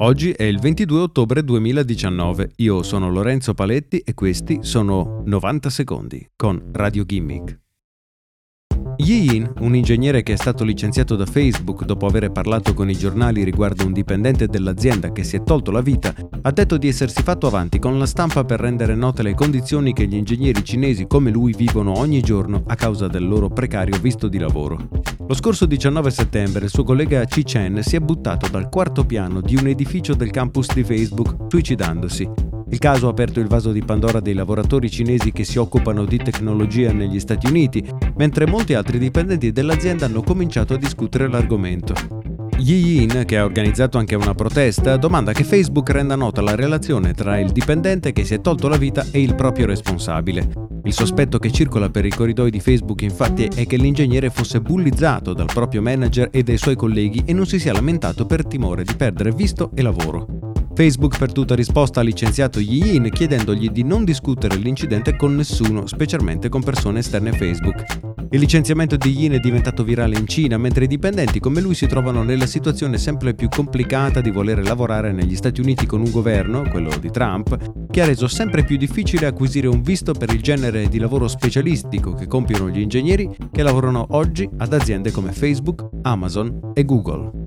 Oggi è il 22 ottobre 2019. Io sono Lorenzo Paletti e questi sono 90 secondi con Radio Gimmick. Yi Yin, un ingegnere che è stato licenziato da Facebook dopo aver parlato con i giornali riguardo un dipendente dell'azienda che si è tolto la vita, ha detto di essersi fatto avanti con la stampa per rendere note le condizioni che gli ingegneri cinesi come lui vivono ogni giorno a causa del loro precario visto di lavoro. Lo scorso 19 settembre il suo collega Chi Chen si è buttato dal quarto piano di un edificio del campus di Facebook, suicidandosi. Il caso ha aperto il vaso di Pandora dei lavoratori cinesi che si occupano di tecnologia negli Stati Uniti, mentre molti altri dipendenti dell'azienda hanno cominciato a discutere l'argomento. Yi Yin, che ha organizzato anche una protesta, domanda che Facebook renda nota la relazione tra il dipendente che si è tolto la vita e il proprio responsabile. Il sospetto che circola per i corridoi di Facebook infatti è che l'ingegnere fosse bullizzato dal proprio manager e dai suoi colleghi e non si sia lamentato per timore di perdere visto e lavoro. Facebook per tutta risposta ha licenziato Yi Yin chiedendogli di non discutere l'incidente con nessuno, specialmente con persone esterne a Facebook. Il licenziamento di Yin è diventato virale in Cina, mentre i dipendenti come lui si trovano nella situazione sempre più complicata di voler lavorare negli Stati Uniti con un governo, quello di Trump, che ha reso sempre più difficile acquisire un visto per il genere di lavoro specialistico che compiono gli ingegneri che lavorano oggi ad aziende come Facebook, Amazon e Google.